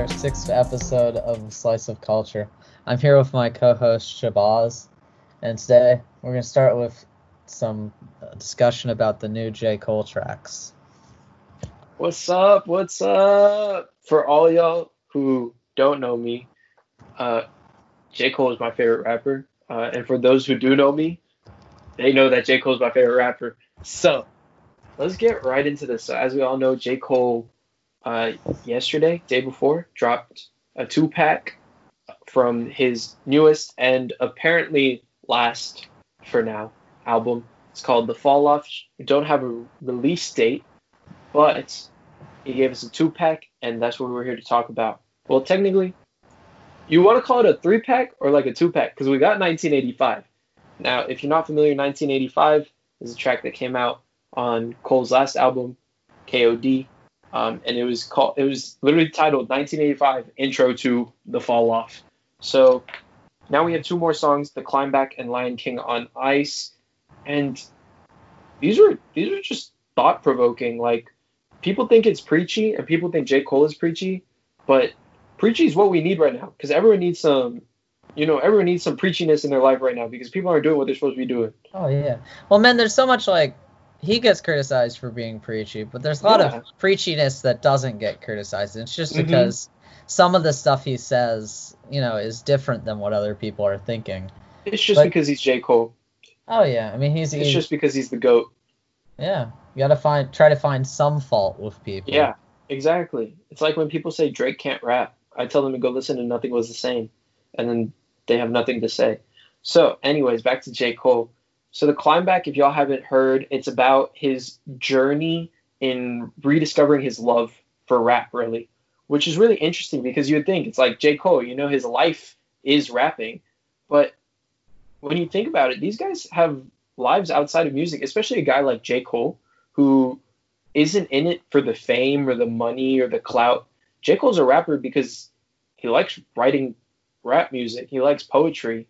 our sixth episode of Slice of Culture. I'm here with my co-host Shabazz, and today we're going to start with some uh, discussion about the new J. Cole tracks. What's up? What's up? For all y'all who don't know me, uh, J. Cole is my favorite rapper. Uh, and for those who do know me, they know that J. Cole is my favorite rapper. So let's get right into this. So as we all know, J. Cole uh, yesterday, day before, dropped a two pack from his newest and apparently last for now album. It's called The Fall Off. We don't have a release date, but he gave us a two pack, and that's what we're here to talk about. Well, technically, you want to call it a three pack or like a two pack because we got 1985. Now, if you're not familiar, 1985 is a track that came out on Cole's last album, KOD, um, and it was called it was literally titled 1985 Intro to The Fall Off. So now we have two more songs, The Climb Back and Lion King on Ice, and these were these were just thought provoking. Like people think it's preachy and people think J Cole is preachy, but preachy is what we need right now because everyone needs some you know, everyone needs some preachiness in their life right now because people aren't doing what they're supposed to be doing. Oh yeah. Well, man, there's so much like he gets criticized for being preachy, but there's a lot yeah. of preachiness that doesn't get criticized. It's just mm-hmm. because some of the stuff he says, you know, is different than what other people are thinking. It's just but, because he's J. Cole. Oh yeah, I mean he's. It's he's, just because he's the goat. Yeah, you gotta find try to find some fault with people. Yeah, exactly. It's like when people say Drake can't rap. I tell them to go listen to Nothing Was the Same, and then they have nothing to say. So, anyways, back to J. Cole. So the climb back, if y'all haven't heard, it's about his journey in rediscovering his love for rap, really, which is really interesting because you would think it's like J. Cole, you know, his life is rapping, but when you think about it, these guys have lives outside of music, especially a guy like J. Cole, who isn't in it for the fame or the money or the clout. J. Cole's a rapper because he likes writing rap music, he likes poetry,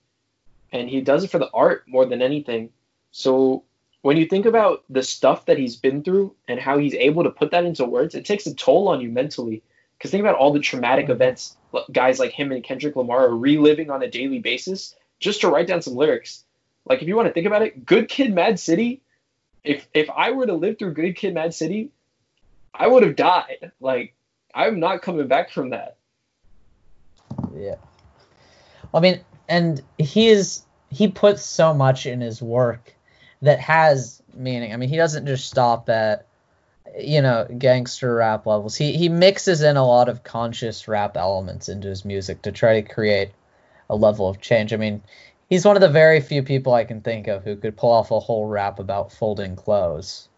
and he does it for the art more than anything. So when you think about the stuff that he's been through and how he's able to put that into words, it takes a toll on you mentally. Because think about all the traumatic mm-hmm. events guys like him and Kendrick Lamar are reliving on a daily basis just to write down some lyrics. Like if you want to think about it, Good Kid, Mad City. If if I were to live through Good Kid, Mad City, I would have died. Like I'm not coming back from that. Yeah. I mean, and he is he puts so much in his work that has meaning. I mean, he doesn't just stop at you know gangster rap levels. He he mixes in a lot of conscious rap elements into his music to try to create a level of change. I mean, he's one of the very few people I can think of who could pull off a whole rap about folding clothes.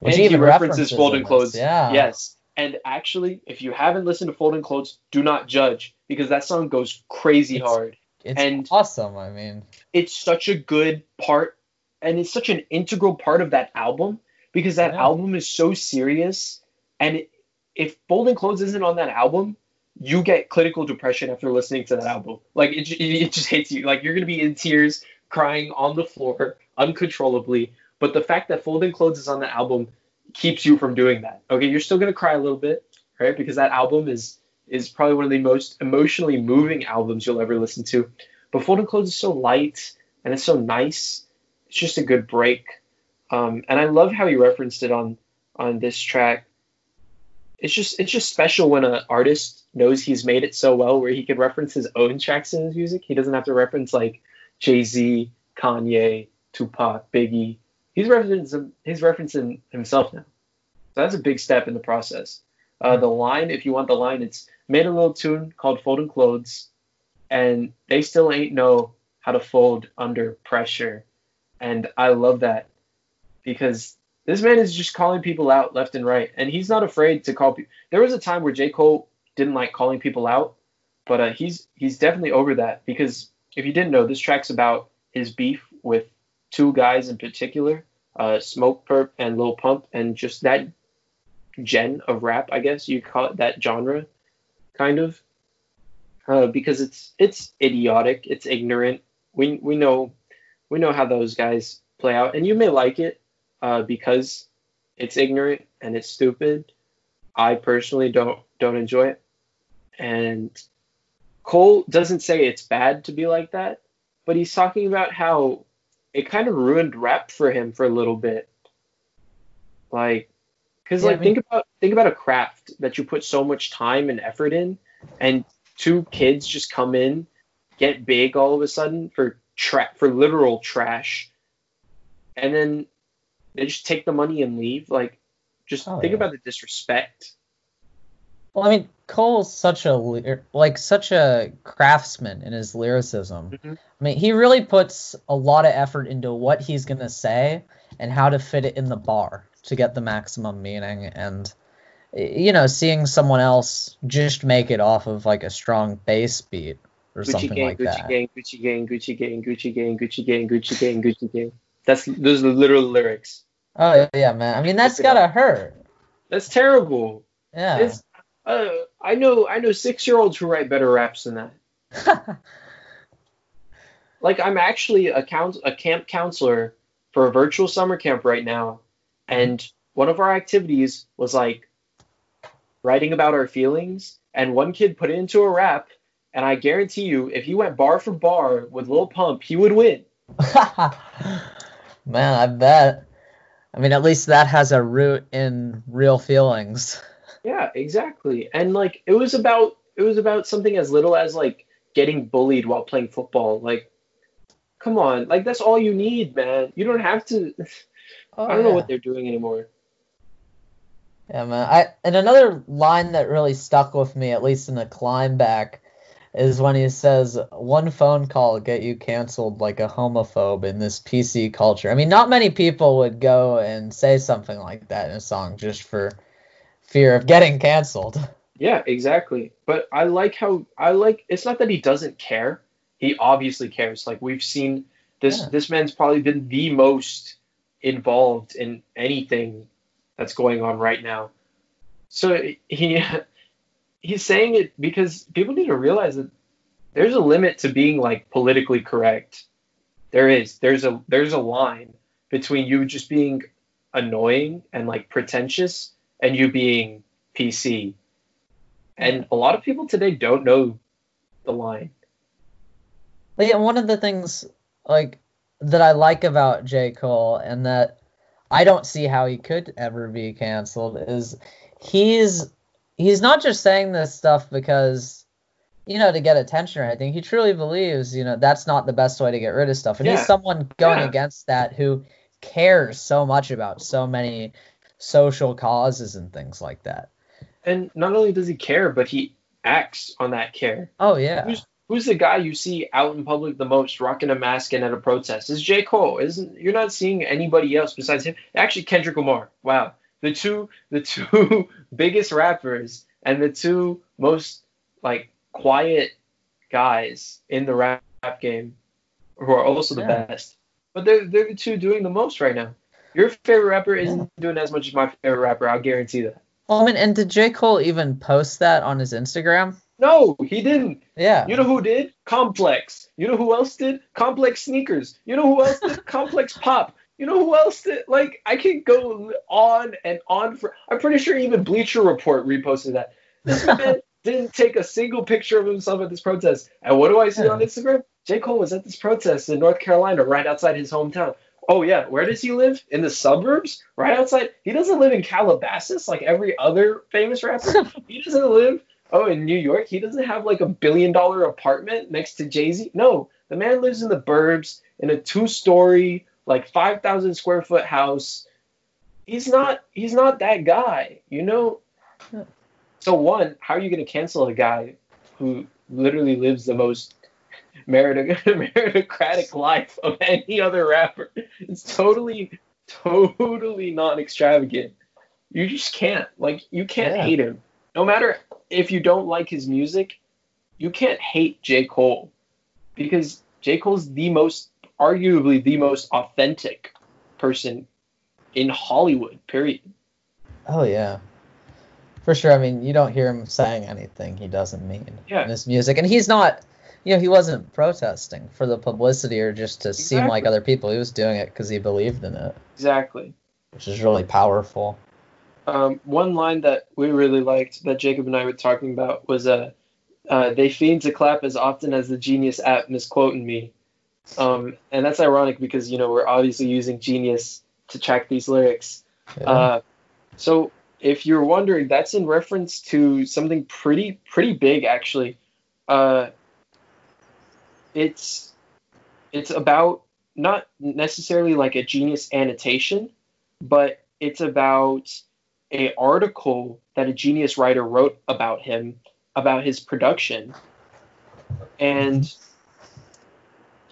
Which and he references, references folding clothes. Yeah. Yes. And actually, if you haven't listened to Folding Clothes, do not judge because that song goes crazy it's, hard. It's and awesome. I mean, it's such a good part, and it's such an integral part of that album because that yeah. album is so serious. And it, if Folding Clothes isn't on that album, you get clinical depression after listening to that album. Like it, it just hits you. Like you're gonna be in tears, crying on the floor uncontrollably. But the fact that Folding Clothes is on the album keeps you from doing that. Okay, you're still gonna cry a little bit, right? Because that album is is probably one of the most emotionally moving albums you'll ever listen to. But Folding Clothes is so light and it's so nice. It's just a good break. Um, and I love how he referenced it on on this track. It's just it's just special when an artist knows he's made it so well where he can reference his own tracks in his music. He doesn't have to reference like Jay Z, Kanye, Tupac, Biggie. He's referencing he's referencing himself now. So that's a big step in the process. Uh, the line, if you want the line, it's made a little tune called Folding Clothes, and they still ain't know how to fold under pressure. And I love that because this man is just calling people out left and right, and he's not afraid to call people. There was a time where J. Cole didn't like calling people out, but uh, he's he's definitely over that because if you didn't know, this track's about his beef with two guys in particular, uh, Smokepurpp and Lil Pump, and just that gen of rap, I guess you call it that genre kind of, uh, because it's it's idiotic, it's ignorant. We we know we know how those guys play out, and you may like it uh, because it's ignorant and it's stupid. I personally don't don't enjoy it, And Cole doesn't say it's bad to be like that, but he's talking about how it kind of ruined rap for him for a little bit. Like, because Yeah, I like mean- think about think about a craft that you put so much time and effort in, and two kids just come in, get big all of a sudden for tra- for literal trash, and then they just take the money and leave. Like, just Oh, think yeah. about the disrespect. Well, I mean, Cole's such a like such a craftsman in his lyricism. Mhm. I mean, he really puts a lot of effort into what he's gonna say and how to fit it in the bar to get the maximum meaning. And you know, seeing someone else just make it off of like a strong bass beat or Gucci something gang, like Gucci that. gang, Gucci gang, Gucci gang, Gucci gang, Gucci gang, Gucci gang, Gucci gang. That's those are the literal lyrics. Oh yeah, man. I mean, that's Look it up. gotta hurt. That's terrible. Yeah. It's, uh, I know I know six year olds who write better raps than that. Like I'm actually a count a camp counselor for a virtual summer camp right now, and one of our activities was like writing about our feelings, and one kid put it into a rap, and I guarantee you, if he went bar for bar with Lil Pump, he would win. Man, I bet. I mean, at least that has a root in real feelings. Yeah, exactly. And like it was about it was about something as little as like getting bullied while playing football. Like come on, like that's all you need, man. You don't have to Oh, I don't know what they're doing anymore. Yeah, man. I and another line that really stuck with me, at least in the climb back, is when he says, "One phone call get you canceled like a homophobe in this PC culture." I mean, not many people would go and say something like that in a song just for fear of getting canceled. Yeah, exactly. But I like how I like it's not that he doesn't care. He obviously cares. Like we've seen this Yeah. this man's probably been the most involved in anything that's going on right now. So he he's saying it because people need to realize that there's a limit to being like politically correct. There is. There's a there's a line between you just being annoying and like pretentious and you being PC. And a lot of people today don't know the line. But yeah, one of the things like that I like about J. Cole and that I don't see how he could ever be canceled is he's he's not just saying this stuff because you know to get attention or anything. He truly believes, you know, that's not the best way to get rid of stuff. And Yeah. he's someone going Yeah. against that who cares so much about so many social causes and things like that. And not only does he care, but he acts on that care. Oh yeah. Who's who's the guy you see out in public the most rocking a mask and at a protest? Is J. Cole. Isn't you're not seeing anybody else besides him. Actually Kendrick Lamar. Wow. The two the two biggest rappers and the two most like quiet guys in the rap game who are also the Yeah. best. But they're they're the two doing the most right now. Your favorite rapper isn't doing as much as my favorite rapper, I'll guarantee that. Well, I mean, and did J. Cole even post that on his Instagram? No, he didn't. Yeah. You know who did? Complex. You know who else did? Complex sneakers. You know who else did? Complex pop. You know who else did? Like I can go on and on for. I'm pretty sure even Bleacher Report reposted that. This man didn't take a single picture of himself at this protest. And what do I see on Instagram? J. Cole was at this protest in North Carolina, right outside his hometown. Oh yeah, where does he live? In the suburbs, right outside. He doesn't live in Calabasas like every other famous rapper. he doesn't live oh in New York. He doesn't have like a billion dollar apartment next to Jay Z. No, the man lives in the burbs in a two story like five thousand square foot house. He's not. He's not that guy. You know. So one, how are you going to cancel a guy who literally lives the most merit- meritocratic life of any other rapper? It's totally, totally non-extravagant. You just can't. Like, you can't Yeah. hate him. No matter if you don't like his music, you can't hate J. Cole because J. Cole's the most, arguably the most authentic person in Hollywood. Period. Oh yeah, for sure. I mean, you don't hear him saying anything he doesn't mean Yeah. in his music, and he's not. You know, he wasn't protesting for the publicity or just to seem like other people. He was doing it because he believed in it, Exactly. which is really powerful. Um, one line that we really liked that Jacob and I were talking about was uh, Uh, they fiend to clap as often as the Genius app misquoting me. Um, and that's ironic because you know we're obviously using Genius to track these lyrics. Yeah. Uh, so if you're wondering, that's in reference to something pretty pretty big actually. Uh, it's it's about not necessarily like a genius annotation, but it's about a article that a genius writer wrote about him about his production and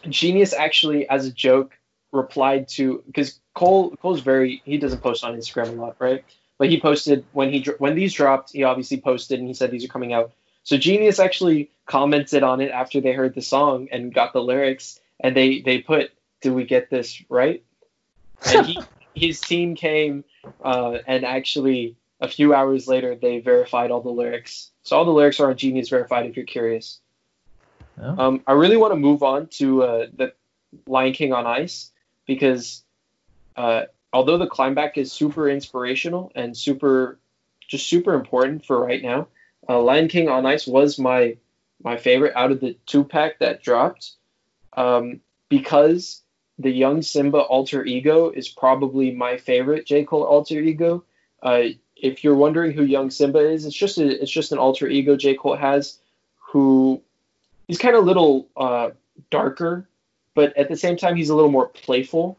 genius actually as a joke replied to because cole cole's very he doesn't post on instagram a lot right but he posted when he when these dropped he obviously posted and he said these are coming out so genius actually commented on it after they heard the song and got the lyrics and they they put do we get this right and he his team came uh, and actually a few hours later they verified all the lyrics. So all the lyrics are on Genius Verified if you're curious. Um, I really want to move on to uh, the Lion King on Ice because uh, although the climb back is super inspirational and super just super important for right now, uh, Lion King on Ice was my my favorite out of the two pack that dropped um, because the young Simba alter ego is probably my favorite J. Cole alter ego. Uh, if you're wondering who young Simba is, it's just a, it's just an alter ego J. Cole has, who he's kind of a little uh, darker, but at the same time he's a little more playful,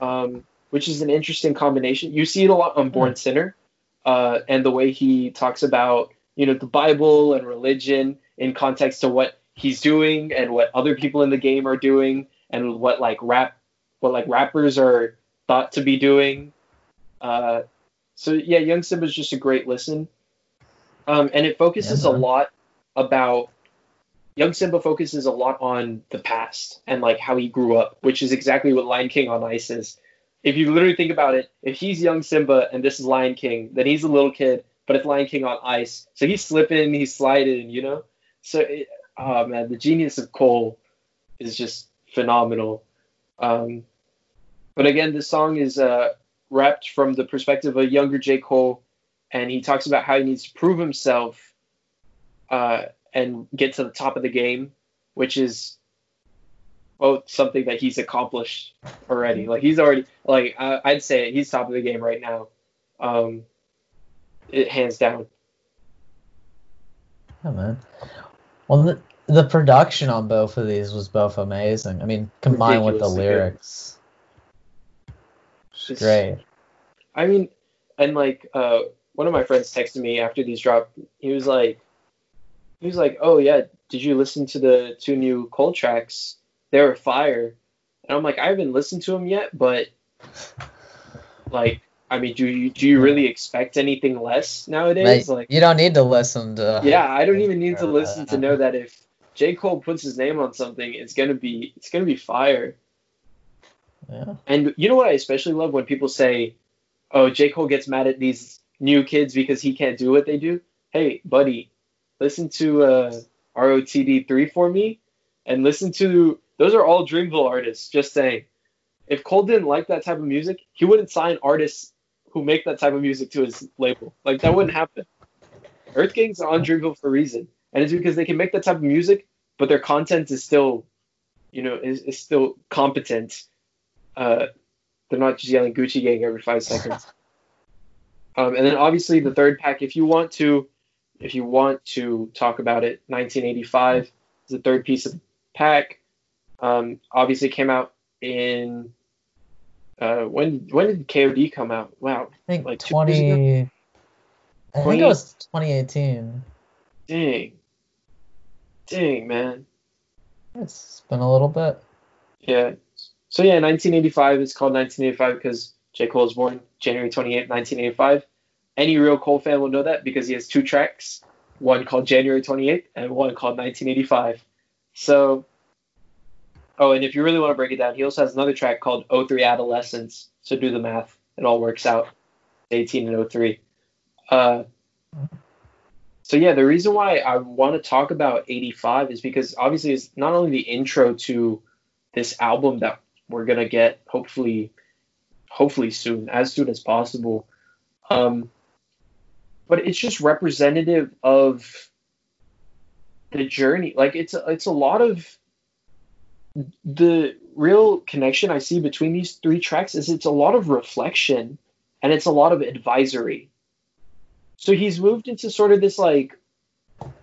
um, which is an interesting combination. You see it a lot on Born mm. Sinner, uh, and the way he talks about you know the Bible and religion in context to what he's doing and what other people in the game are doing and what like rap what like rappers are thought to be doing. Uh, so yeah, Young Simba is just a great listen, um, and it focuses yeah, a lot about Young Simba focuses a lot on the past and like how he grew up, which is exactly what Lion King on Ice is. If you literally think about it, if he's young Simba and this is Lion King, then he's a little kid, but it's Lion King on ice, so he's slipping, he's sliding, you know. So, it, oh man, the genius of Cole is just phenomenal. Um, but again, this song is uh, rapped from the perspective of younger J. Cole, and he talks about how he needs to prove himself uh, and get to the top of the game, which is both something that he's accomplished already. Like he's already like I, would say he's top of the game right now, um, it hands down. Yeah, man. Well, the, the production on both of these was both amazing. I mean, combined with the lyrics, great. I mean, and like uh, one of my friends texted me after these dropped. He was like, he was like, "Oh yeah, did you listen to the two new Cole tracks? They were fire." And I'm like, I haven't listened to them yet, but like I mean, do you do you really expect anything less nowadays? Mate, like you don't need to listen to. Yeah, I don't even need to listen to know that if J. Cole puts his name on something, it's gonna be it's gonna be fire. Yeah. And you know what I especially love when people say, "Oh, J. Cole gets mad at these new kids because he can't do what they do." Hey, buddy, listen to uh, ROTD three for me, and listen to those are all Dreamville artists. Just saying, if Cole didn't like that type of music, he wouldn't sign artists who make that type of music to his label. Like that wouldn't happen. Earth Gang's on Dreamville for a reason and it's because they can make that type of music, but their content is still, you know, is, is still competent. Uh, they're not just yelling Gucci Gang every five seconds. um, and then obviously the third pack, if you want to, if you want to talk about it, 1985 is the third piece of the pack. Um, obviously came out in uh, when when did KOD come out? Wow, I think like 20. I think it was 2018. Dang. Dang, man. It's been a little bit. Yeah. So yeah, 1985 is called 1985 because J. Cole was born January 28, 1985. Any real Cole fan will know that because he has two tracks, one called January 28th and one called 1985. So, oh, and if you really want to break it down, he also has another track called 03 Adolescence. So do the math. It all works out. 18 and 03. Uh, so yeah, the reason why I want to talk about 85 is because obviously it's not only the intro to this album that we're gonna get hopefully hopefully soon, as soon as possible. Um, but it's just representative of the journey. Like it's a, it's a lot of the real connection I see between these three tracks is it's a lot of reflection and it's a lot of advisory. So he's moved into sort of this like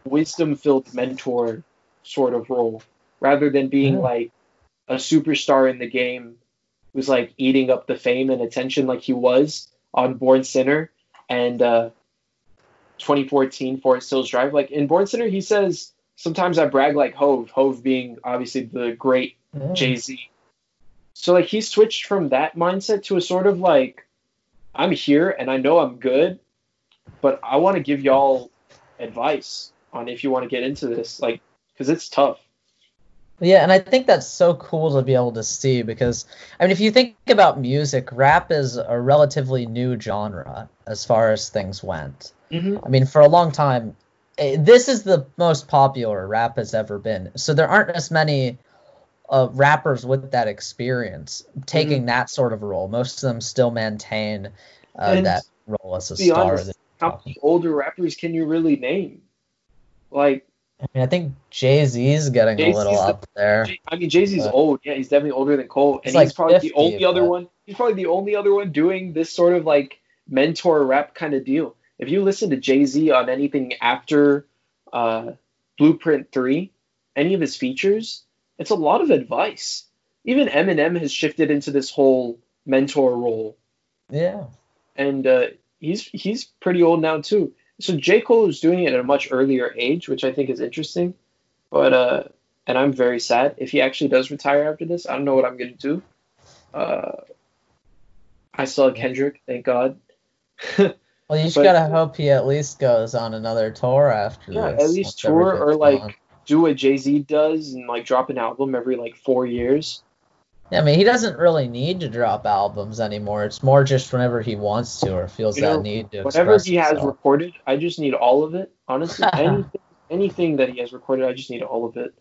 wisdom filled mentor sort of role rather than being like a superstar in the game who's like eating up the fame and attention like he was on Born Sinner and uh, 2014 Forest Hills Drive. Like in Born Sinner, he says, Sometimes I brag like Hove, Hove being obviously the great mm. Jay Z. So like he switched from that mindset to a sort of like, I'm here and I know I'm good, but I want to give y'all advice on if you want to get into this, like, because it's tough. Yeah, and I think that's so cool to be able to see because I mean, if you think about music, rap is a relatively new genre as far as things went. Mm-hmm. I mean, for a long time, eh, this is the most popular rap has ever been. So there aren't as many uh, rappers with that experience taking mm-hmm. that sort of role. Most of them still maintain uh, that role as a star. Honest, how many older rappers can you really name? Like I mean, I think Jay Z's getting Jay-Z's a little the, up there. I mean, Jay Z's old. Yeah, he's definitely older than Cole, and he's, like probably 50, the only but... other one. He's probably the only other one doing this sort of like mentor rap kind of deal. If you listen to Jay Z on anything after uh, Blueprint Three, any of his features, it's a lot of advice. Even Eminem has shifted into this whole mentor role. Yeah, and uh, he's he's pretty old now too. So J. Cole is doing it at a much earlier age, which I think is interesting. But uh, and I'm very sad if he actually does retire after this. I don't know what I'm gonna do. Uh, I saw Kendrick, thank God. well, you just but, gotta hope he at least goes on another tour after yeah, this. at least tour or like do what Jay Z does and like drop an album every like four years. Yeah, I mean, he doesn't really need to drop albums anymore. It's more just whenever he wants to or feels you that need to. Whatever he himself. has recorded, I just need all of it. Honestly, anything, anything that he has recorded, I just need all of it.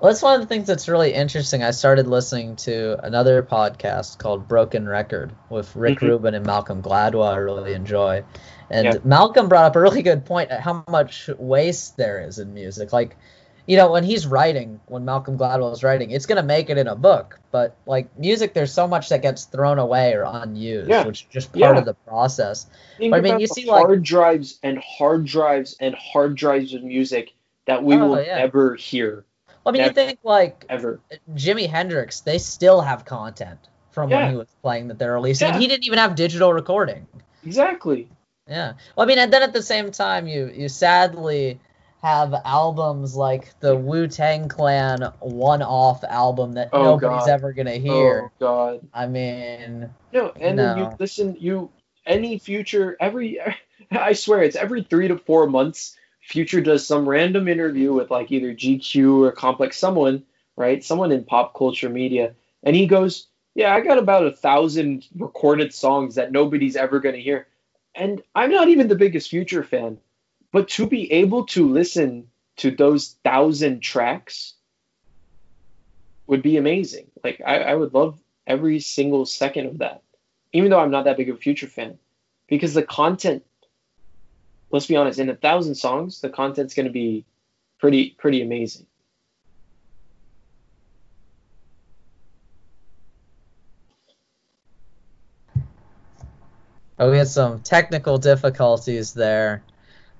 Well, that's one of the things that's really interesting. I started listening to another podcast called Broken Record with Rick mm-hmm. Rubin and Malcolm Gladwell. I really enjoy, and yeah. Malcolm brought up a really good point at how much waste there is in music. Like you know, when he's writing, when Malcolm Gladwell is writing, it's gonna make it in a book. But like music, there's so much that gets thrown away or unused, yeah. which is just part yeah. of the process. But, I mean, you see like hard like drives and hard drives and hard drives of music that we oh, will yeah. never hear. Well, I mean, never, you think like ever Jimi Hendrix, they still have content from when he was playing that they're releasing, and he didn't even have digital recording. Exactly. Yeah. Well, I mean, and then at the same time, you you sadly have albums like the Wu Tang Clan one off album that oh, nobody's God. ever gonna oh, hear. Oh God. I mean No, and no. then you listen you any future every I swear it's every three to four months Future does some random interview with like either GQ or Complex someone, right? Someone in pop culture media. And he goes, Yeah, I got about a thousand recorded songs that nobody's ever gonna hear. And I'm not even the biggest Future fan but to be able to listen to those thousand tracks would be amazing. Like I, I would love every single second of that, even though I'm not that big of a Future fan, because the content. Let's be honest, in a thousand songs, the content's going to be pretty pretty amazing. Oh, we had some technical difficulties there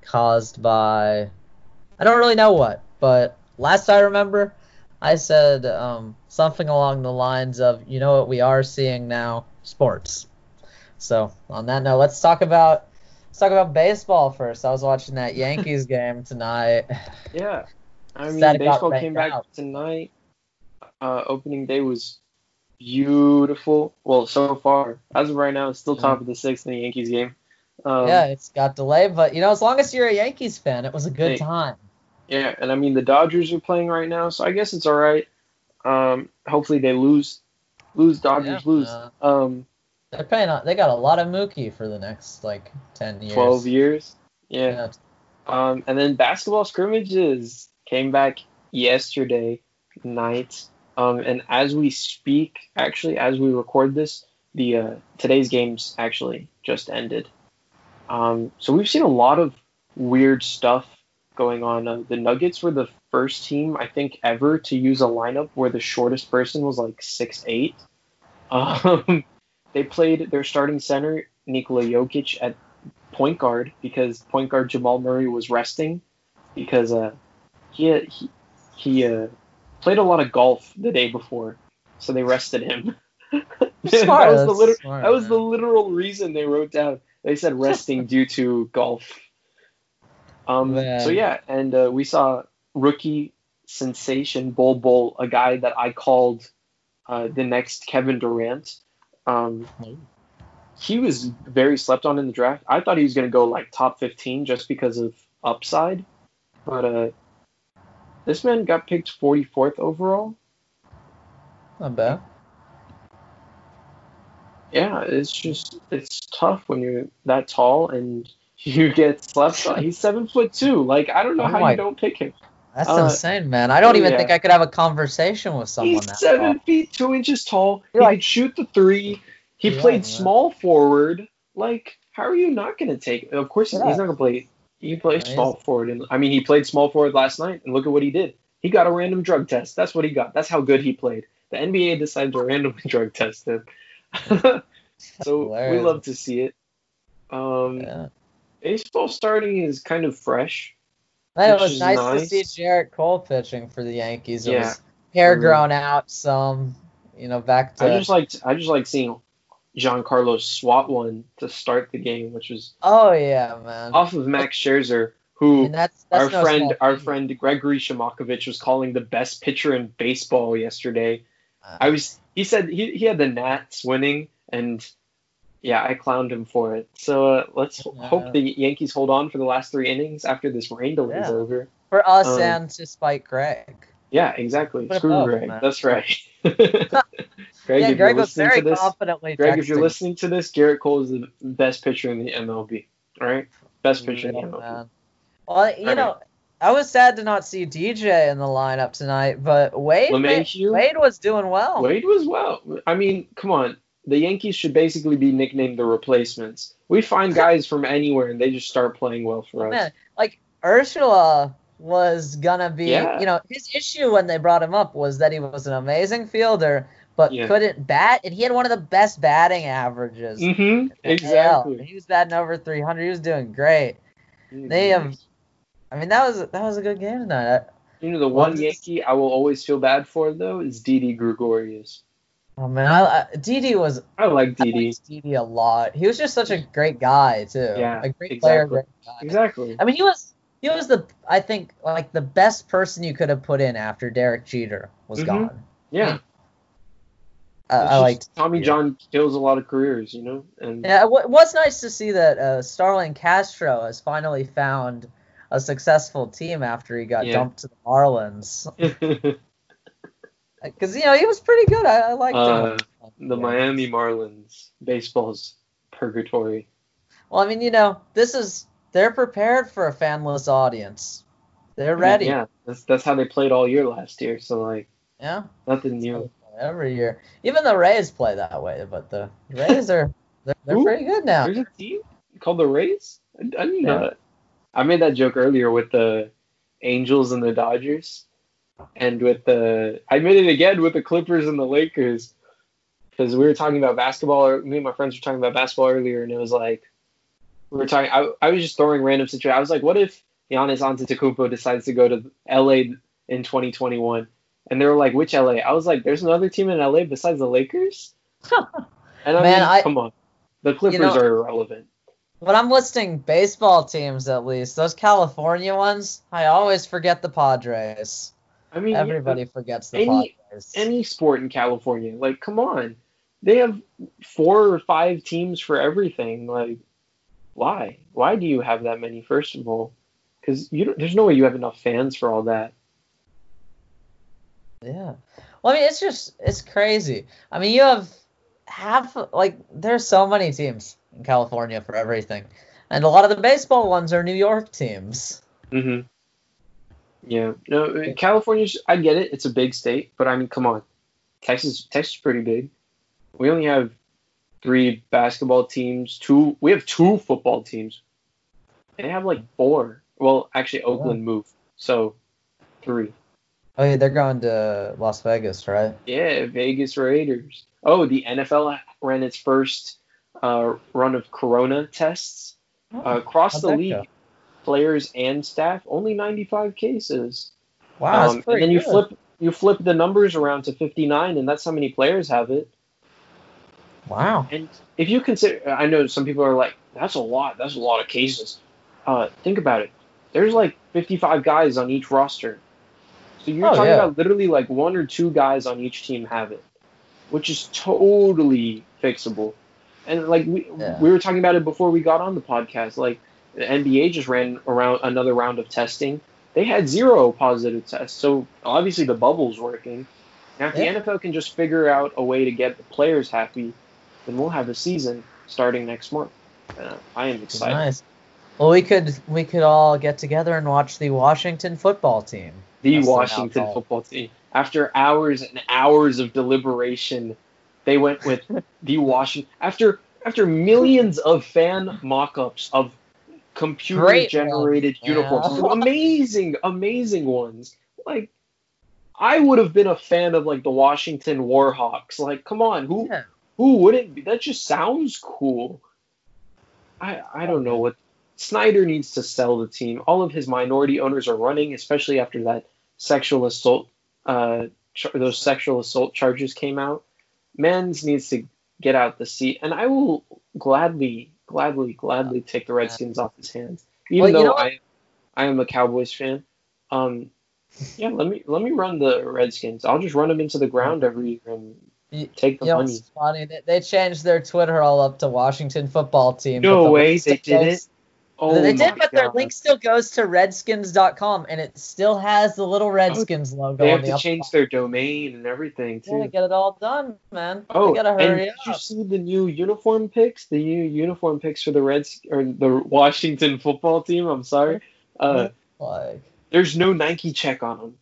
caused by I don't really know what, but last I remember, I said um, something along the lines of, you know what we are seeing now, sports. So on that note, let's talk about talk about baseball first. I was watching that Yankees game tonight. Yeah, I mean baseball came back out. tonight. Uh, opening day was beautiful. Well, so far as of right now, it's still top of the sixth in the Yankees game. Um, yeah, it's got delayed, but you know, as long as you're a Yankees fan, it was a good hey, time. Yeah, and I mean the Dodgers are playing right now, so I guess it's all right. Um, hopefully they lose, lose Dodgers yeah, lose. Uh, um, they're paying. They got a lot of Mookie for the next like ten years. Twelve years. Yeah. yeah. Um, and then basketball scrimmages came back yesterday night. Um, and as we speak, actually, as we record this, the uh, today's games actually just ended. Um, so we've seen a lot of weird stuff going on. Uh, the Nuggets were the first team I think ever to use a lineup where the shortest person was like six eight. Um, they played their starting center Nikola Jokic at point guard because point guard Jamal Murray was resting because uh, he he he uh, played a lot of golf the day before, so they rested him. Smart, that was the that's literal, smart, that was the literal reason they wrote down. They said resting due to golf. Um, Man. so yeah, and uh, we saw rookie sensation Bol Bol, a guy that I called uh, the next Kevin Durant. Um, he was very slept on in the draft. I thought he was going to go like top 15 just because of upside, but uh, this man got picked 44th overall. Not bad. Yeah, it's just it's tough when you're that tall and you get slept on. He's seven foot two. Like I don't know Oh how my- you don't pick him. That's Uh, insane, man. I don't even yeah. think I could have a conversation with someone He's seven tall. feet two inches tall. You're he like- could shoot the three. He Yeah, played man. small forward. Like how are you not going to take? Of course, he's, Yeah. he's not going to play. He played small forward, and I mean he played small forward last night, and look at what he did. He got a random drug test. That's what he got. That's how good he played. The NBA decided to randomly drug test him. so we love to see it. Um. Baseball starting is kind of fresh. Man, it was nice, nice. to see Gerrit Cole pitching for the Yankees. It Yeah. was hair Mhm. grown out some, you know, back to I just like I just like seeing Giancarlo swat one to start the game, which was Oh yeah, man. off of Max Scherzer, who that's, that's our no friend our feat. friend Gregory Shamakovich was calling the best pitcher in baseball yesterday. Uh, I was he said he, he had the Nats winning and yeah, I clowned him for it. So uh, let's Yeah. hope the Yankees hold on for the last three innings after this rain delay is over. for us um, and to spite Greg. Yeah, exactly. 'em Screw Greg. man. That's right. Greg, yeah, if Greg you're was listening very to this, confidently Greg, if you're listening to this, Gerrit Cole is the best pitcher in the MLB. All right, best pitcher in the MLB. man. Well, you All know, I was sad to not see DJ in the lineup tonight, but Wade. Wade was doing well. Wade was well. I mean, come on. The Yankees should basically be nicknamed the replacements. We find guys from anywhere and they just start playing well for us. Man, like Urshela was gonna be, Yeah. you know, his issue when they brought him up was that he was an amazing fielder, but Yeah. couldn't bat, and he had one of the best batting averages. Mm-hmm. Exactly. He was batting over 300. He was doing great. They have- I mean, that was that was a good game tonight. You know, the one Yankee I will always feel bad for though is Didi Gregorius. Oh man, I, I, Didi was I like I Didi. liked Didi a lot. He was just such a great guy too. Yeah, a great player, exactly. great guy. Exactly. I mean, he was he was the I think like the best person you could have put in after Derek Jeter was Mhm. gone. Yeah. I, It's I just liked. Tommy. John kills a lot of careers, you know, and Yeah, it it was nice to see that uh, Starlin Castro has finally found a successful team after he got Yeah. dumped to the Marlins. Because you know he was pretty good. I, I liked uh, him. the Yeah. Miami Marlins baseball's purgatory. Well, I mean, you know, this is they're prepared for a fanless audience. They're ready. Yeah, that's that's how they played all year last year. So like Yeah. nothing new. Every year, even the Rays play that way, but the Rays are they're, they're Who? pretty good now. There's a team called the Rays. I, I didn't know that. I made that joke earlier with the Angels and the Dodgers, and with the I made it again with the Clippers and the Lakers, because we were talking about basketball. Or me and my friends were talking about basketball earlier, and it was like we were talking. I, I was just throwing random situations. I was like, what if Giannis Antetokounmpo decides to go to LA in 2021? And they were like, which LA? I was like, there's another team in LA besides the Lakers. And I Man, mean, I- come on, the Clippers know- are irrelevant. When I'm listing baseball teams, at least those California ones, I always forget the Padres. I mean, Everybody forgets the any- any sport in California, like, come on, they have four or five teams for everything. Like, why? Why do you have that many? First of all, because you there's no way you have enough fans for all that. Yeah. Well, I mean, it's just it's crazy. I mean, you have half like there's so many teams in California for everything, and a lot of the baseball ones are New York teams. Mm-hmm. Yeah. No, California's. I get it. It's a big state, but I mean, come on, Texas. Texas is pretty big. We only have three basketball teams. Two. We have two football teams. They have like four Well, actually, Oakland moved, so three. Oh yeah, they're going to Las Vegas, right? Yeah, Vegas Raiders. Oh, the NFL ran its first uh, run of Corona tests uh, across How'd the league. go? Players and staff, only 95 cases. Wow, Um, and then you good. flip you flip the numbers around to 59, and that's how many players have it. Wow. And if you consider, I know some people are like, that's a lot. That's a lot of cases. Uh, think about it. There's like 55 guys on each roster. So you're Oh, talking yeah. about literally like one or two guys on each team have it, which is totally fixable. And like we, Yeah. we were talking about it before we got on the podcast. Like the NBA just ran around another round of testing. They had zero positive tests. So obviously the bubble's working. Now if Yeah. the NFL can just figure out a way to get the players happy, then we'll have a season starting next month. Uh, I am excited. Nice. Well, we could we could all get together and watch the Washington football team. The That's Washington football team. After hours and hours of deliberation, they went with the Washington. After after millions of fan mock-ups of computer-generated Great uniforms, yeah. amazing, amazing ones. Like, I would have been a fan of like the Washington Warhawks. Like, come on, who Yeah. who wouldn't be? That just sounds cool. I I don't know what Snyder needs to sell the team. All of his minority owners are running, especially after that sexual assault uh char- those sexual assault charges came out. Men's needs to get out the seat, and I will gladly, gladly, gladly take the Redskins off his hands, even Well, you though know? I I am a Cowboys fan. Um, yeah, let me let me run the Redskins. I'll just run them into the ground every year and take the You know, money. it's funny. They, they changed their Twitter all up to Washington football team. No the way, they did it. Oh they did, but their link still goes to redskins.com and it still has the little Redskins logo They on have the to change their domain and everything Gotta get it all done, man. Oh, gotta and hurry did you see the new uniform picks? The new uniform picks for the Reds or the Washington football team. I'm sorry. Uh, Like, there's no Nike check on them,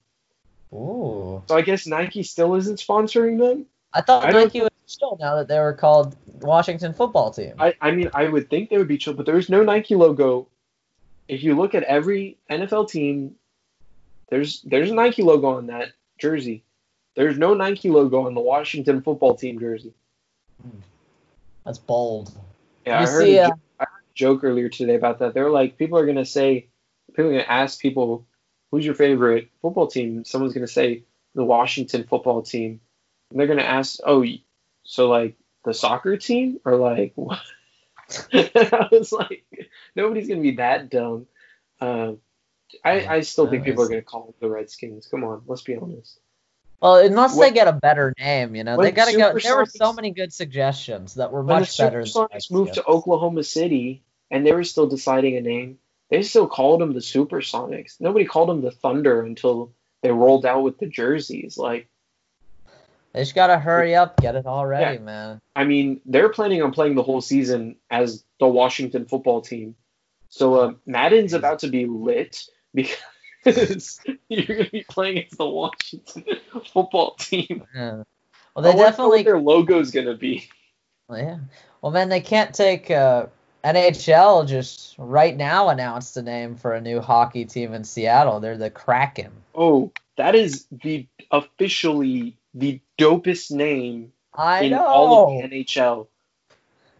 ooh. so I guess Nike still isn't sponsoring them. I thought I Nike was chill now that they were called Washington football team. I, I mean, I would think they would be chill, but there's no Nike logo. If you look at every NFL team, there's there's a Nike logo on that jersey. There's no Nike logo on the Washington football team jersey. That's bold. Yeah, you I heard, see, a, uh, I heard a joke earlier today about that. They're like, people are gonna say, people are gonna ask people, who's your favorite football team? Someone's gonna say the Washington football team. And they're gonna ask, oh, so like the soccer team or like what? I was like, nobody's gonna be that dumb. Um, I, I still think people are gonna call them the Redskins. Come on, let's be honest. Well, unless When- they get a better name, you know, they gotta go. There were so many good suggestions that were much the better. than Supersonics moved to Oklahoma City and they were still deciding a name, they still called them the Supersonics. Nobody called them the Thunder until they rolled out with the jerseys. Like, They just gotta hurry up, get it all ready, Yeah. man. I mean, they're planning on playing the whole season as the Washington football team. So uh, Madden's about to be lit because you're going to be playing as the Washington football team. Yeah. Well, they wonder definitely. what their logo's going to be. Yeah. Well, man, they can't take uh, NHL. Just right now announced the name for a new hockey team in Seattle. They're the Kraken. Oh, that is the officially the dopest name I in know. all of the NHL.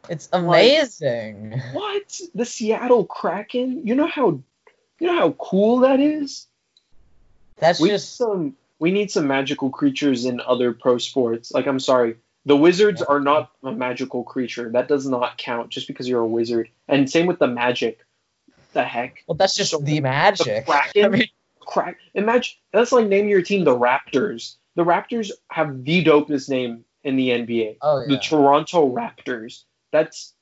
it's amazing. What? The Seattle Kraken? You know how you know how cool that is? That's We need just some we need some magical creatures in other pro sports. Like I'm sorry. The wizards are not a magical creature. That does not count just because you're a wizard. And same with the magic. The heck? well, that's just So the The magic. Kraken? I mean, Crack imagine that's like naming your team the Raptors. The Raptors have the dopest name in the NBA. oh yeah. the. Toronto Raptors. That's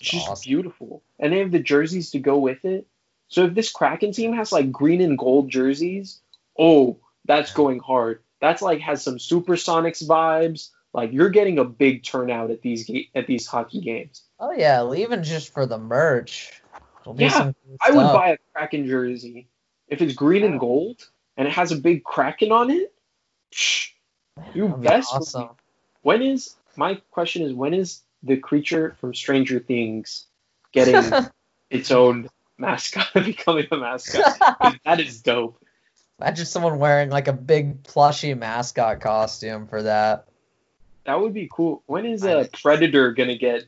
just Awesome. beautiful. And they have the jerseys to go with it. So if this Kraken team has like green and gold jerseys, oh, that's going hard. That's like has some Supersonics vibes. Like you're getting a big turnout at these ga- at these hockey games. Oh yeah. Even just for the merch. Yeah, I would buy a Kraken jersey if it's green and gold and it has a big Kraken on it. You best awesome. When is my question is when is the creature from Stranger Things getting its own mascot becoming a mascot? that is dope. Imagine someone wearing like a big plushy mascot costume for that. That would be cool. When is a. Predator gonna get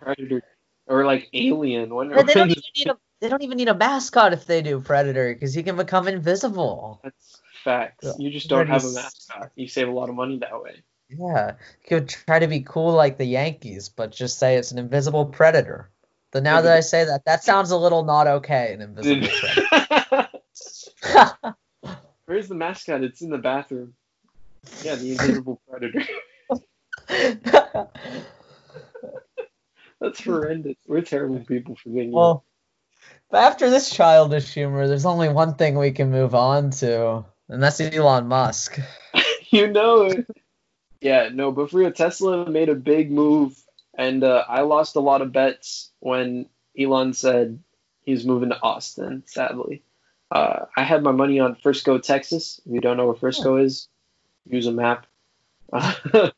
Predator or like Alien? When, But they don't even need a they don't even need a mascot if they do Predator because he can become invisible. that's facts. Yeah. You just don't have a mascot. You save a lot of money that way. Yeah, you could try to be cool like the Yankees, but just say it's an invisible predator. But now that I say that, that sounds a little not okay. An invisible predator. Where's the mascot? It's in the bathroom. Yeah, the invisible predator. That's horrendous. We're terrible people for being well, but after this childish humor, there's only one thing we can move on to, and that's Elon Musk. you know it. Yeah, no, but for real, Tesla made a big move, and uh, I lost a lot of bets when Elon said he's moving to Austin. Sadly, uh, I had my money on Frisco, Texas. If you don't know where Frisco is, use a map. Uh,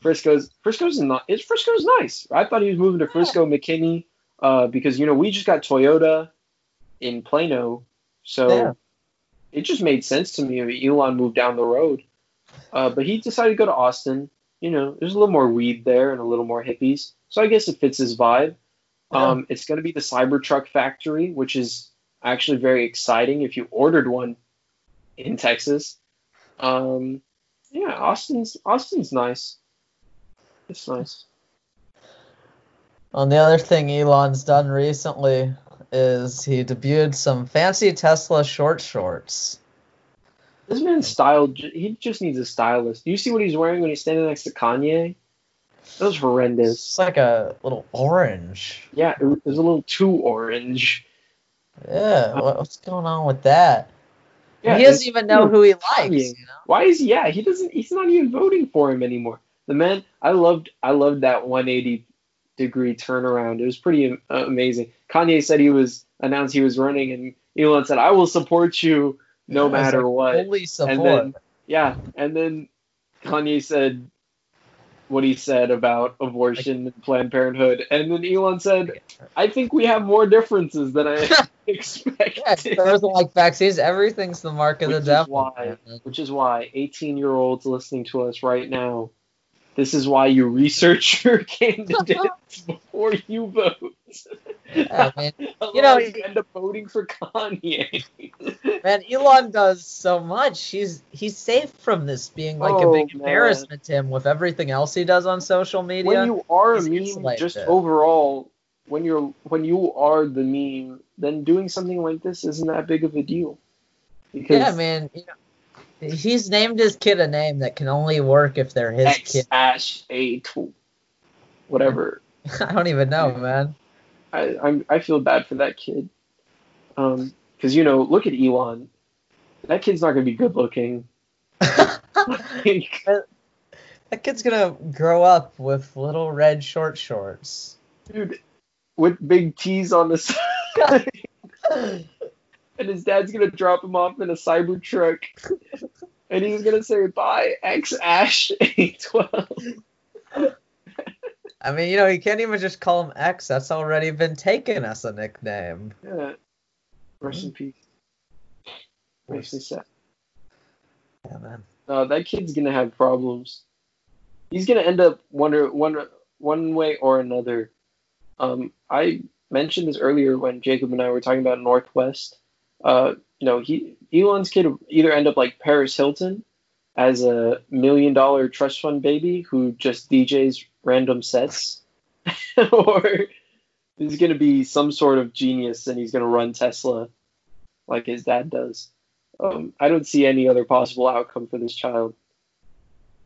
Frisco's Frisco's not. It's Frisco's nice. I thought he was moving to Frisco, McKinney, uh, because you know we just got Toyota in Plano, so Yeah. It just made sense to me. if Elon moved down the road. Uh, but he decided to go to Austin. You know, there's a little more weed there and a little more hippies. So I guess it fits his vibe. Um, it's going to be the Cybertruck factory, which is actually very exciting if you ordered one in Texas. Um, yeah, Austin's Austin's nice. It's nice. On the other thing Elon's done recently is he debuted some fancy Tesla short shorts. This man's style, he just needs a stylist. Do you see what he's wearing when he's standing next to Kanye? That was horrendous. It's like a little orange. Yeah, it was a little too orange. Yeah, what's going on with that? Yeah, he doesn't even know who he likes. You know? Why is he? Yeah, he doesn't. He's not even voting for him anymore. The man, I loved. I loved that 180 degree turnaround. It was pretty uh, amazing. Kanye said he was announced he was running, and Elon said, "I will support you no Yeah, matter what." Fully support. And then, yeah, and then Kanye said what he said about abortion and Planned Parenthood, and then Elon said, "I think we have more differences than I expected." those are like vaccines. Everything's the mark of Which the is devil. why- which is why 18 year olds listening to us right now this is why you research your candidates before you vote Man. Otherwise, know, you end up voting for kanye Man, Elon does so much. He's he's safe from this being like Oh, a big man. embarrassment to him with everything else he does on social media. when you are a meme just overall when you're when you are the meme then doing something like this isn't that big of a deal because yeah, man. You know, he's named his kid a name that can only work if they're his X kid. ash a tool whatever I don't even know, man. I I'm, I feel bad for that kid. Um, because you know, look at Elon. That kid's not gonna be good looking. Like, that kid's gonna grow up with little red short shorts. dude, with big T's on the side, and his dad's gonna drop him off in a cyber truck, and he's gonna say, "Bye, X Ash A 12 I mean, you know, you can't even just call him X. That's already been taken as a nickname. Yeah. Rest in peace. Makes me sad. Yeah, man. No, that kid's gonna have problems. He's gonna end up one or one one way or another. Um, I mentioned this earlier when Jacob and I were talking about North West. Uh, you know, he Elon's kid either end up like Paris Hilton as a million dollar trust fund baby who just DJs random sets, or he's gonna be some sort of genius and he's gonna run Tesla like his dad does. Um, I don't see any other possible outcome for this child.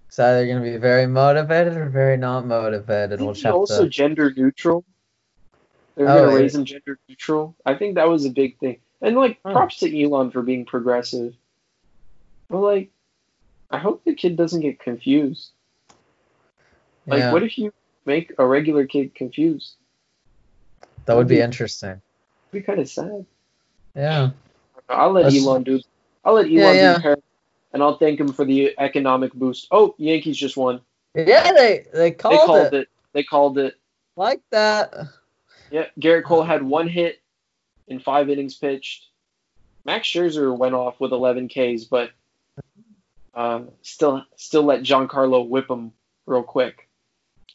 It's either gonna be very motivated or very not motivated. We'll He's also to. gender neutral. They're Oh, gonna raise him gender neutral. I think that was a big thing. And like Hmm. props to Elon for being progressive. But like I hope the kid doesn't get confused. Like yeah, what if you make a regular kid confused? that would be be- interesting. Be kind of sad. Yeah. I'll let That's- Elon do I'll let Elon Yeah, do yeah. the parent, and I'll thank him for the economic boost. Oh, Yankees just won. Yeah, they they called, They called it. it. They called it. like that. Yeah, Gerrit Cole had one hit in five innings pitched. Max Scherzer went off with 11 Ks, but uh, still still let Giancarlo whip him real quick.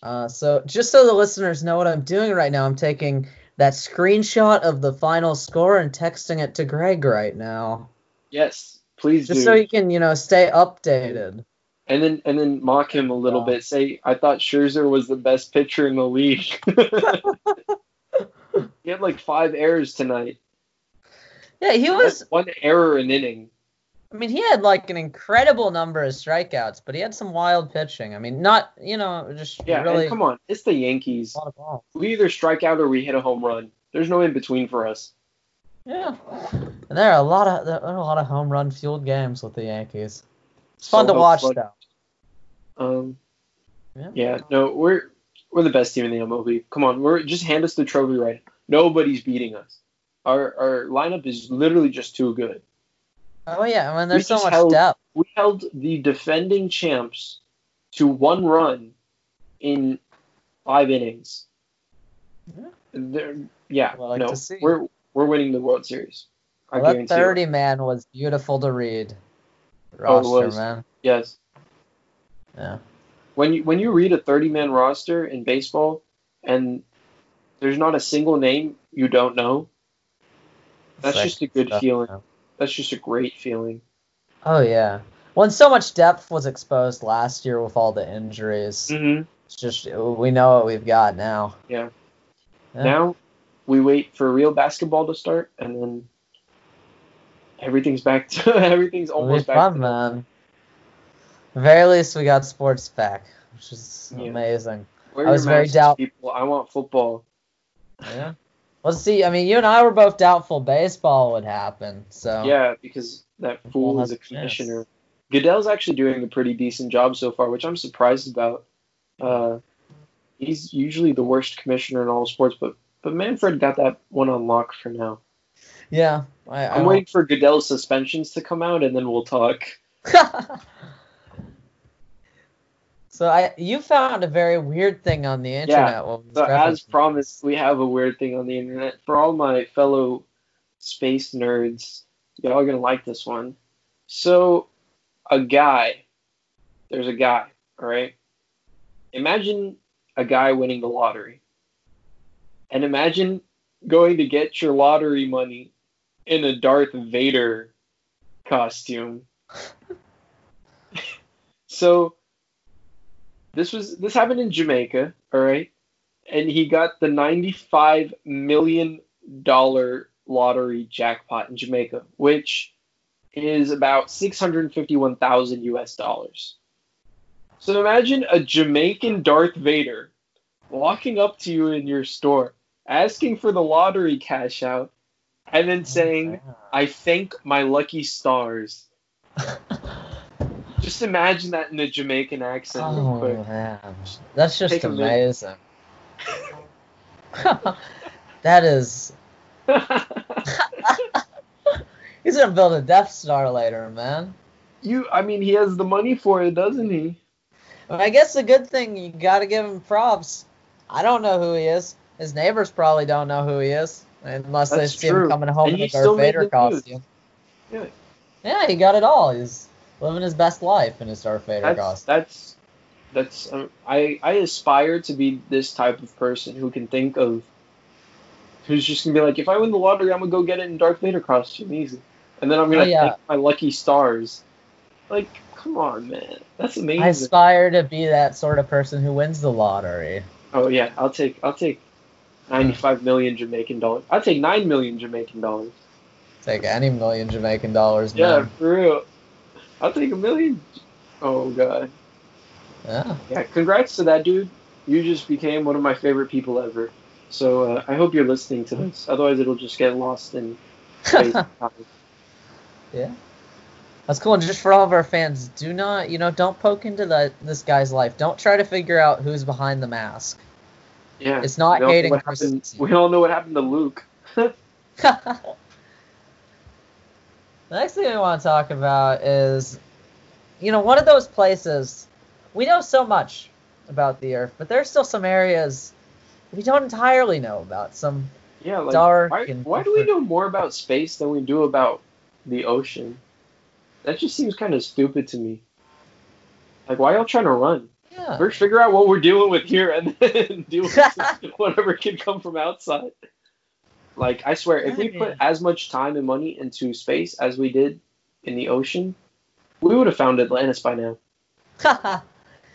Uh, so just so the listeners know what I'm doing right now, I'm taking that screenshot of the final score and texting it to Greg right now. Yes, please just do. so he can, you know, stay updated. And then and then mock him a little bit. Say I thought Scherzer was the best pitcher in the league. he had like five errors tonight. Yeah, he was That's one error an inning. I mean, he had like an incredible number of strikeouts, but he had some wild pitching. I mean, not you know just Yeah, really come on, it's the Yankees. a lot of balls. We either strike out or we hit a home run. There's no in between for us. Yeah, and there are a lot of there are a lot of home run fueled games with the Yankees. It's fun So to watch hopeful. though. Um, Yeah. yeah, no, we're we're the best team in the MLB. Come on, we're just hand us the trophy right. Nobody's beating us. Our our lineup is literally just too good. Oh yeah, I mean, there's so much held- depth. We held the defending champs to one run in five innings. Yeah. Yeah, like no, we're we're winning the World Series. I Well, that. 30 man was beautiful to read. Oh, Roster, was. man. Yes. Yeah. when you when you read a 30 man roster in baseball and there's not a single name you don't know that's just a good feeling. That's just a great feeling Oh yeah. When so much depth was exposed last year with all the injuries, mm-hmm. it's just we know what we've got now. Yeah. Yeah. now we wait for real basketball to start and then everything's back to everything's almost back fun, to man. At very least, we got sports back, which is Yeah. amazing. Wear I was very masks, doubt- people i want football Yeah. Let's see. I mean, you and I were both doubtful baseball would happen. So yeah because that fool is a commissioner goodell's actually doing a pretty decent job so far which i'm surprised about uh, he's usually the worst commissioner in all sports but but manfred got that one on lock for now yeah. I, i'm waiting for goodell's suspensions to come out and then we'll talk so I, you found a very weird thing on the internet. we so as promised we have a weird thing on the internet. For all my fellow space nerds y'all are gonna like this one. So a guy there's a guy all right imagine a guy winning the lottery. And imagine going to get your lottery money in a darth vader costume. So this was this happened in jamaica all right and he got the 95 million dollar lottery jackpot in Jamaica, which is about 651,000 US dollars. So imagine a Jamaican Darth Vader walking up to you in your store, asking for the lottery cash out, and then oh, saying, "I thank my lucky stars." Just imagine that in a Jamaican accent, real Oh quick. man, that's just Take amazing. that is. He's gonna build a Death Star later, man. you, I mean, he has the money for it, doesn't he? I guess the good thing you gotta give him props. I don't know who he is. His neighbors probably don't know who he is, unless they see true. him coming home And in a Darth Vader costume. Yeah. Yeah, he got it all. He's living his best life in his Darth Vader That's costume. that's that's. Um, I I aspire to be this type of person who can think of. Who's just gonna be like, if I win the lottery, I'm gonna go get it in Darth Vader costume, easy, and then I'm gonna Oh, yeah. my lucky stars. Like, come on, man, that's amazing. I aspire to be that sort of person who wins the lottery. oh yeah, I'll take I'll take. 95 million Jamaican dollars. I'll take 9 million Jamaican dollars. Take any million Jamaican dollars, Yeah, man. for real. I'll take a million. Oh, God. Yeah. Yeah, congrats to that dude. You just became one of my favorite people ever. So uh, I hope you're listening to this. Otherwise, it'll just get lost in space. yeah. That's cool. And just for all of our fans, do not, you know, don't poke into the, this guy's life. Don't try to figure out who's behind the mask. yeah, It's not we hating what Chris happened- We all know what happened to Luke. the next thing we want to talk about is, you know, one of those places we know so much about the Earth, but there's still some areas we don't entirely know about. Some Yeah, like dark why, and why do we know more about space than we do about the ocean? That just seems kind of stupid to me. Like, why y'all trying to run? Yeah. First, figure out what we're dealing with here, and then deal with whatever can come from outside. Like, I swear, if we put as much time and money into space as we did in the ocean, we would have found Atlantis by now. You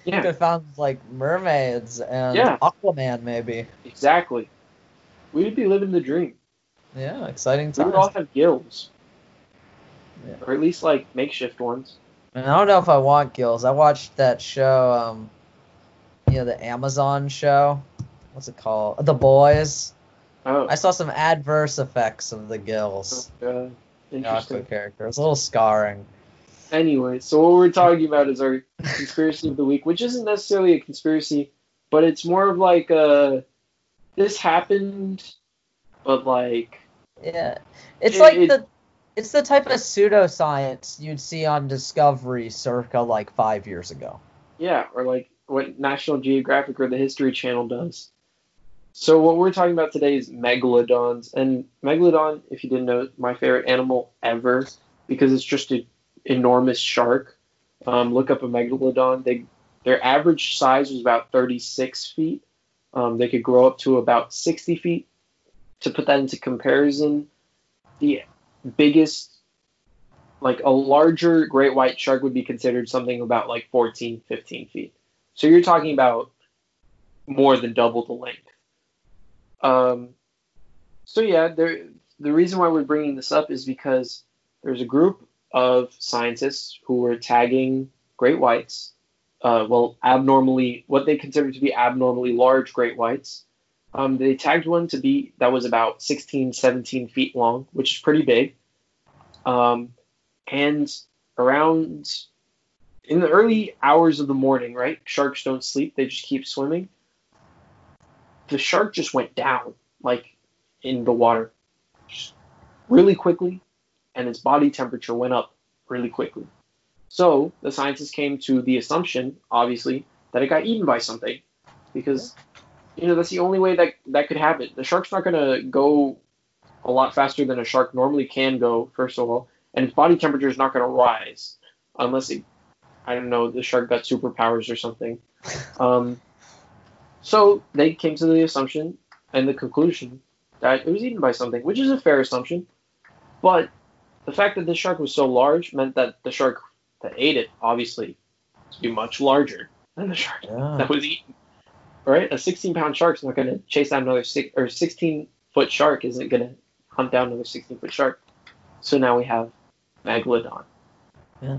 Yeah, could have found like mermaids and Yeah. Aquaman maybe. exactly. We'd be living the dream. Yeah, exciting times. We would all have gills, Yeah. or at least like makeshift ones. And I don't know if I want gills. I watched that show, um, you know, the Amazon show. What's it called? The Boys. Oh, I saw some adverse effects of the gills. uh, The interesting. character. It was a little scarring. Anyway, so what we're talking about is our conspiracy of the week, which isn't necessarily a conspiracy, but it's more of like a this happened, but like Yeah, it's It- like it- the it's the type of pseudoscience you'd see on Discovery circa like five years ago. yeah, or like what National Geographic or the History Channel does. So what we're talking about today is megalodons, and megalodon, if you didn't know, my favorite animal ever because it's just an enormous shark. Um, look up a megalodon. They their average size was about 36 feet. Um, they could grow up to about 60 feet. To put that into comparison, the biggest, like a larger great white shark would be considered something about like 14, 15 feet. So you're talking about more than double the length. Um, so yeah, there. The reason why we're bringing this up is because there's a group of scientists who were tagging great whites, uh, well, abnormally, what they consider to be abnormally large great whites. Um, they tagged one to be that was about 16, 17 feet long, which is pretty big. Um, and around in the early hours of the morning, right? Sharks don't sleep; they just keep swimming. The shark just went down, like in the water, just really quickly, and its body temperature went up really quickly. So the scientists came to the assumption, obviously, that it got eaten by something, because you know that's the only way that that could happen. The shark's not gonna go a lot faster than a shark normally can go, first of all, and its body temperature is not gonna rise unless it, I don't know, the shark got superpowers or something. Um, so they came to the assumption and the conclusion that it was eaten by something, which is a fair assumption. But the fact that this shark was so large meant that the shark that ate it, obviously, to be much larger than the shark Yeah. that was eaten. Right? A 16 pound shark's not going to chase down another six or 16 foot shark isn't going to hunt down another 16 foot shark. So now we have Megalodon. Yeah.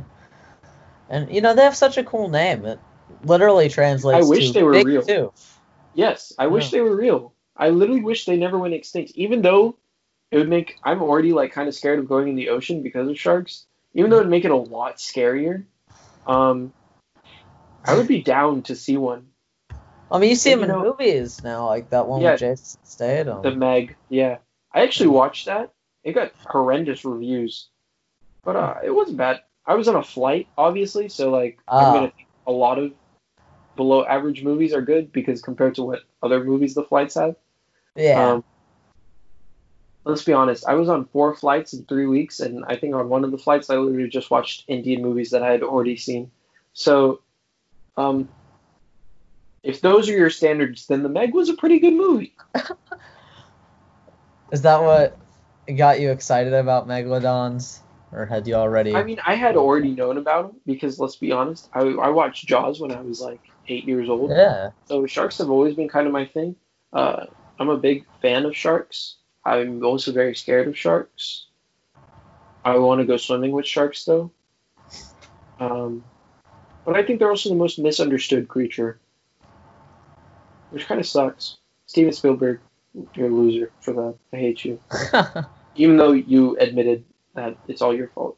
And you know they have such a cool name. It literally translates. I wish to they were real. tooth. Yes, I wish Yeah. they were real. I literally wish they never went extinct. Even though it would make I'm already like kind of scared of going in the ocean because of sharks. Even though it'd make it a lot scarier. Um, I would be down to see one. I mean, you see them in know- movies now, like that one Yeah. with Jason Statham. The Meg, yeah. I actually watched that. It got horrendous reviews, but uh, it wasn't bad. I was on a flight, obviously, so like Ah. I'm gonna think a lot of below average movies are good because compared to what other movies the flights have. yeah. Um, let's be honest. I was on four flights in three weeks, and I think on one of the flights, I literally just watched Indian movies that I had already seen. So, um, if those are your standards, then The Meg was a pretty good movie. Is that what got you excited about megalodons, or had you already? I mean, I had already known about them because let's be honest, I, I watched Jaws when I was like eight years old. yeah. So sharks have always been kind of my thing. Uh, I'm a big fan of sharks. I'm also very scared of sharks. I want to go swimming with sharks though. Um, but I think they're also the most misunderstood creature, which kind of sucks. Steven Spielberg, you're a loser for that. I hate you. Even though you admitted that it's all your fault,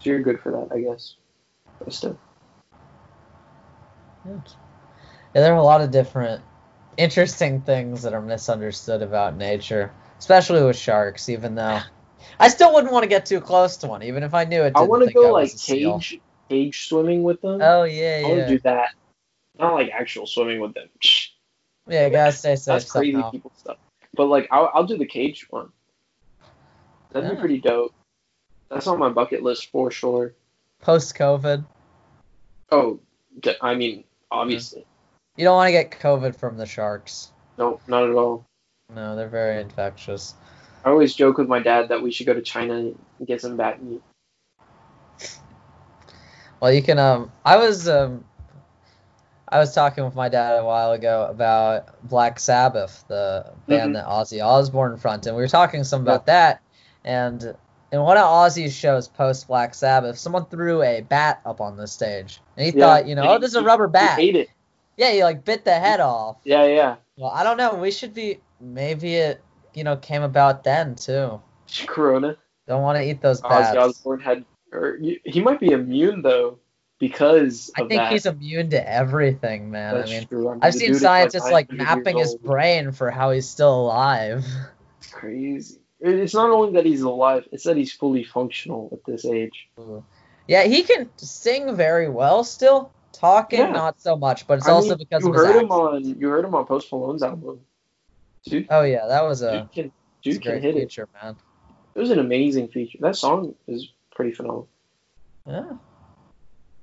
so you're good for that, I guess. But still, Yeah, there are a lot of different interesting things that are misunderstood about nature, especially with sharks. Even though I still wouldn't want to get too close to one, even if I knew it. I want to go like a seal. cage cage swimming with them. Oh yeah, I want yeah, to do that. Not like actual swimming with them. Yeah. Gotta stay safe That's crazy somehow. people stuff. but like I'll, I'll do the cage one. That'd Yeah. be pretty dope. That's on my bucket list for sure. Post COVID, Oh, I mean, obviously, you don't want to get COVID from the sharks. no, not at all. No, they're very infectious. I always joke with my dad that we should go to China and get some bat meat. Well, you can. Um, I was um, I was talking with my dad a while ago about Black Sabbath, the band Mhm. that Ozzy Osbourne fronted. and we were talking some about that. And in one of Ozzy's shows post Black Sabbath, someone threw a bat up on the stage, and he Yeah, thought, you know, and oh, he- this is a rubber bat. He ate it. Yeah, he like bit the head off. Yeah, yeah. Well, I don't know. We should be. Maybe it, you know, came about then too. Corona. Don't want to eat those Ozzy bats. Osbourne had, er, or he might be immune though because I think that. he's immune to everything, man. That's I mean, true. I've seen scientists like 900 mapping his brain for how he's still alive. It's crazy. It's not only that he's alive; it's that he's fully functional at this age. Mm. Yeah, he can sing very well still. Talking, Yeah. not so much, but it's I also mean, because you of his heard him on you heard him on Post Malone's album. Dude, Oh yeah, that was a, dude can dude can great hit it. feature, man. It was an amazing feature. That song is pretty phenomenal. Yeah.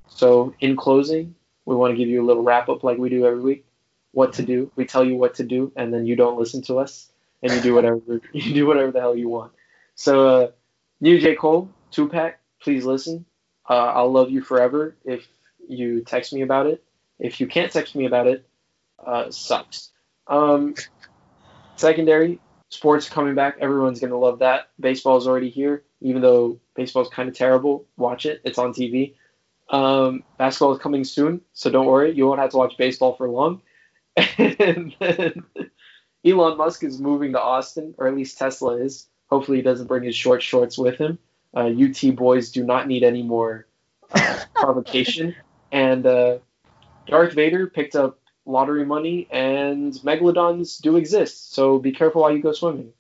So, in closing, we want to give you a little wrap up like we do every week. What to do? We tell you what to do, and then you don't listen to us, and you do whatever you do whatever the hell you want. So, uh, new J Cole, Tupac, please listen. Uh, I'll love you forever if you text me about it. If you can't text me about it, uh, sucks. Um, secondary, sports coming back. Everyone's gonna love that. Baseball's already here, even though baseball's kind of terrible. Watch it; it's on TV. Um, basketball is coming soon, so don't worry. You won't have to watch baseball for long. And then Elon Musk is moving to Austin, or at least Tesla is. Hopefully, he doesn't bring his short shorts with him. Uh, UT boys do not need any more uh, provocation. And uh, Darth Vader picked up lottery money, and megalodons do exist. So be careful while you go swimming.